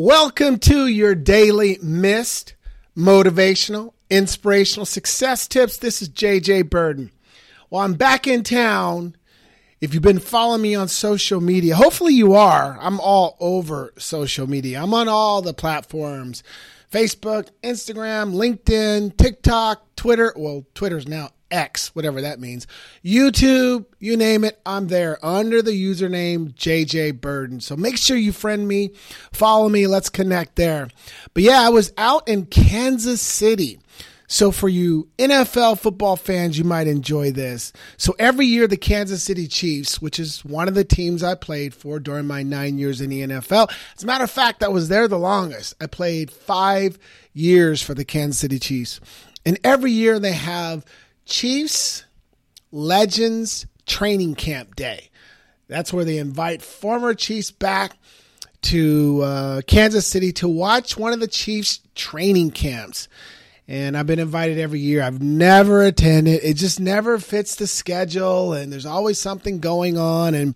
Welcome to your daily missed motivational, inspirational success tips. This is JJ Birden. Well, I'm back in town. If you've been following me on social media, hopefully you are. I'm all over social media. I'm on all the platforms Facebook, Instagram, LinkedIn, TikTok, Twitter. Well, Twitter's now X, whatever that means. YouTube, you name it, I'm there under the username JJ Birden. So make sure you friend me, follow me, let's connect there. But yeah, I was out in Kansas City. So for you NFL football fans, you might enjoy this. So every year, the Kansas City Chiefs, which is one of the teams I played for during my nine years in the NFL. As a matter of fact, I was there the longest. I played five years for the Kansas City Chiefs. And every year they have Chiefs Legends Training Camp Day. That's where they invite former Chiefs back to uh, Kansas City to watch one of the Chiefs training camps. And I've been invited every year. I've never attended. It just never fits the schedule, and there's always something going on. And,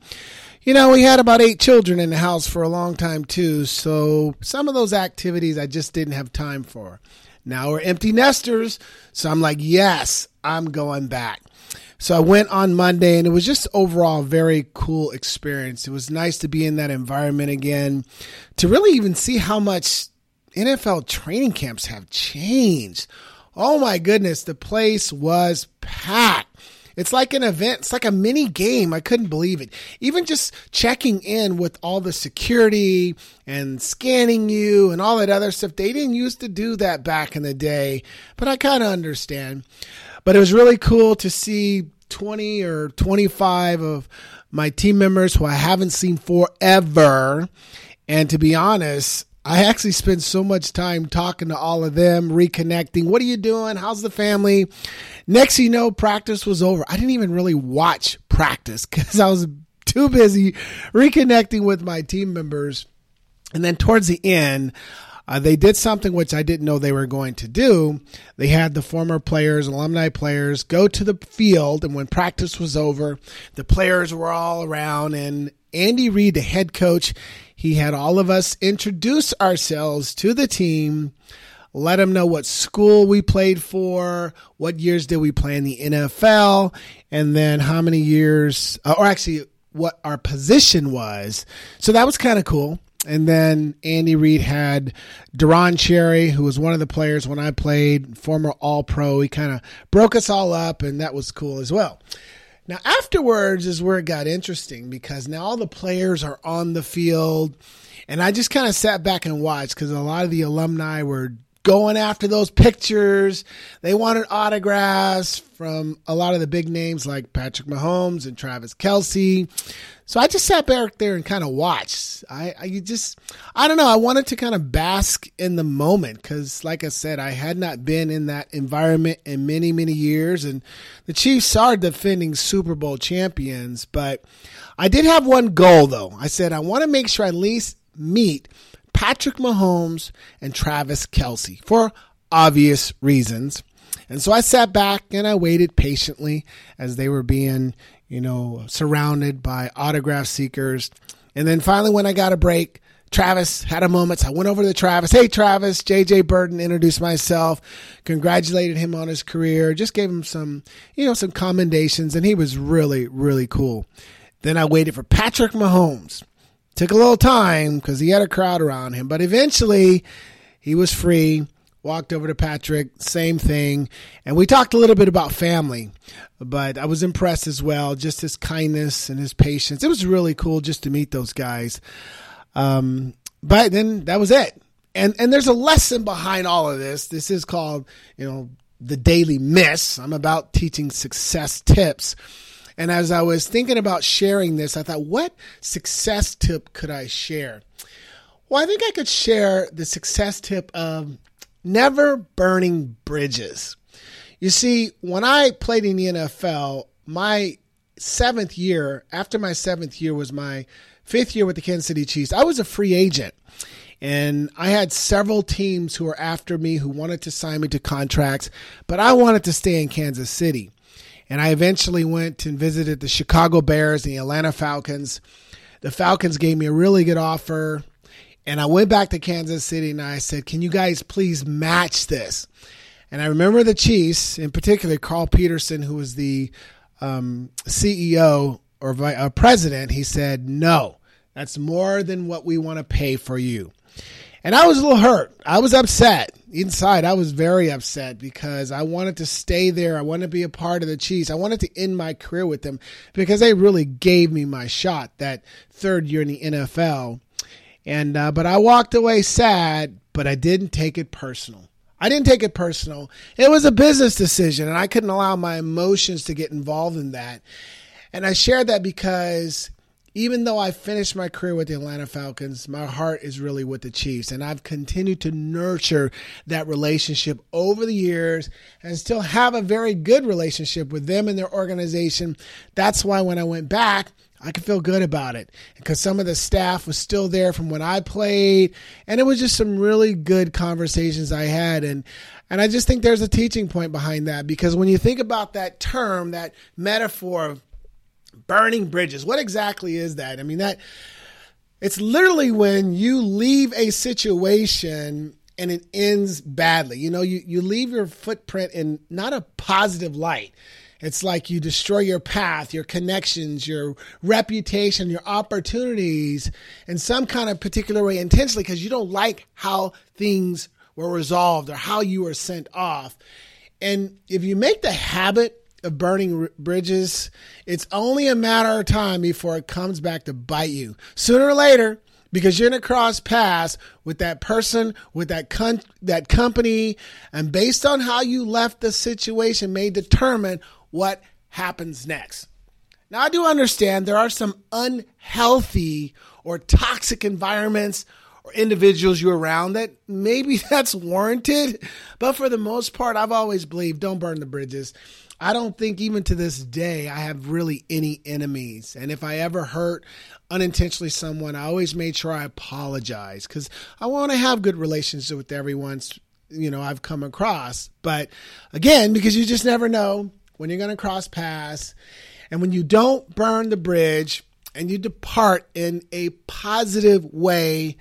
you know, we had about eight children in the house for a long time, too. So some of those activities I just didn't have time for. Now we're empty nesters. So I'm like, yes, I'm going back. So I went on Monday and it was just overall a very cool experience. It was nice to be in that environment again, to really even see how much NFL training camps have changed. Oh my goodness, the place was packed. It's like an event. It's like a mini game. I couldn't believe it. Even just checking in with all the security and scanning you and all that other stuff. They didn't used to do that back in the day, but I kind of understand. But it was really cool to see 20 or 25 of my team members who I haven't seen forever. And to be honest, I actually spent so much time talking to all of them, reconnecting. What are you doing? How's the family? Next, you know, practice was over. I didn't even really watch practice because I was too busy reconnecting with my team members. And then towards the end, uh, they did something which I didn't know they were going to do. They had the former players, alumni players, go to the field, and when practice was over, the players were all around, and Andy Reid, the head coach, he had all of us introduce ourselves to the team, let them know what school we played for, what years did we play in the NFL, and then how many years, uh, or actually what our position was. So that was kind of cool. And then Andy Reid had Deron Cherry, who was one of the players when I played, former All Pro. He kind of broke us all up, and that was cool as well. Now, afterwards is where it got interesting because now all the players are on the field. And I just kind of sat back and watched because a lot of the alumni were going after those pictures. They wanted autographs from a lot of the big names like Patrick Mahomes and Travis Kelce. So I just sat back there and kind of watched. I, I just, I don't know. I wanted to kind of bask in the moment because, like I said, I had not been in that environment in many, many years. And the Chiefs are defending Super Bowl champions. But I did have one goal, though. I said, I want to make sure I at least meet Patrick Mahomes and Travis Kelce for obvious reasons. And so I sat back and I waited patiently as they were being, you know, surrounded by autograph seekers. And then finally, when I got a break, Travis had a moment. So I went over to Travis. Hey, Travis, JJ Birden, introduced myself, congratulated him on his career, just gave him some, you know, some commendations. And he was really, really cool. Then I waited for Patrick Mahomes. Took a little time because he had a crowd around him, but eventually he was free. Walked over to Patrick, same thing. And we talked a little bit about family, but I was impressed as well, just his kindness and his patience. It was really cool just to meet those guys. Um, but then that was it. And, and there's a lesson behind all of this. This is called, you know, the daily miss. I'm about teaching success tips. And as I was thinking about sharing this, I thought, what success tip could I share? Well, I think I could share the success tip of never burning bridges. You see, when I played in the NFL, my seventh year, after my seventh year was my fifth year with the Kansas City Chiefs, I was a free agent. And I had several teams who were after me who wanted to sign me to contracts, but I wanted to stay in Kansas City. And I eventually went and visited the Chicago Bears and the Atlanta Falcons. The Falcons gave me a really good offer. And I went back to Kansas City and I said, Can you guys please match this? And I remember the Chiefs, in particular, Carl Peterson, who was the um, CEO or uh, president, he said, No, that's more than what we want to pay for you. And I was a little hurt. I was upset. Inside, I was very upset because I wanted to stay there. I wanted to be a part of the Chiefs. I wanted to end my career with them because they really gave me my shot that third year in the NFL. And uh, but I walked away sad, but I didn't take it personal. I didn't take it personal. It was a business decision, and I couldn't allow my emotions to get involved in that. And I shared that because even though I finished my career with the Atlanta Falcons, my heart is really with the Chiefs. And I've continued to nurture that relationship over the years and still have a very good relationship with them and their organization. That's why when I went back, I could feel good about it because some of the staff was still there from when I played, and it was just some really good conversations I had, and and I just think there's a teaching point behind that because when you think about that term, that metaphor of burning bridges. What exactly is that? I mean, that it's literally when you leave a situation and it ends badly. You know, you, you leave your footprint in not a positive light. It's like you destroy your path, your connections, your reputation, your opportunities in some kind of particular way intentionally because you don't like how things were resolved or how you were sent off. And if you make the habit burning bridges, it's only a matter of time before it comes back to bite you. Sooner or later, because you're going to cross paths with that person, with that con- that company, and based on how you left the situation may determine what happens next. Now, I do understand there are some unhealthy or toxic environments or individuals you're around that maybe that's warranted, but for the most part, I've always believed don't burn the bridges. I don't think even to this day I have really any enemies. And if I ever hurt unintentionally someone, I always made sure I apologize because I want to have good relationships with everyone, you know, I've come across. But again, because you just never know when you're going to cross paths. And when you don't burn the bridge and you depart in a positive way,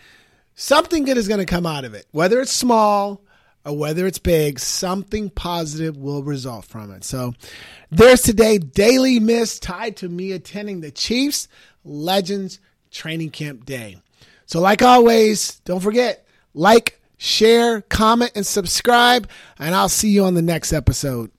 something good is going to come out of it. Whether it's small, or whether it's big, something positive will result from it. So there's today daily miss tied to me attending the Chiefs Legends Training Camp Day. So, like always, don't forget, like, share, comment, and subscribe, and I'll see you on the next episode.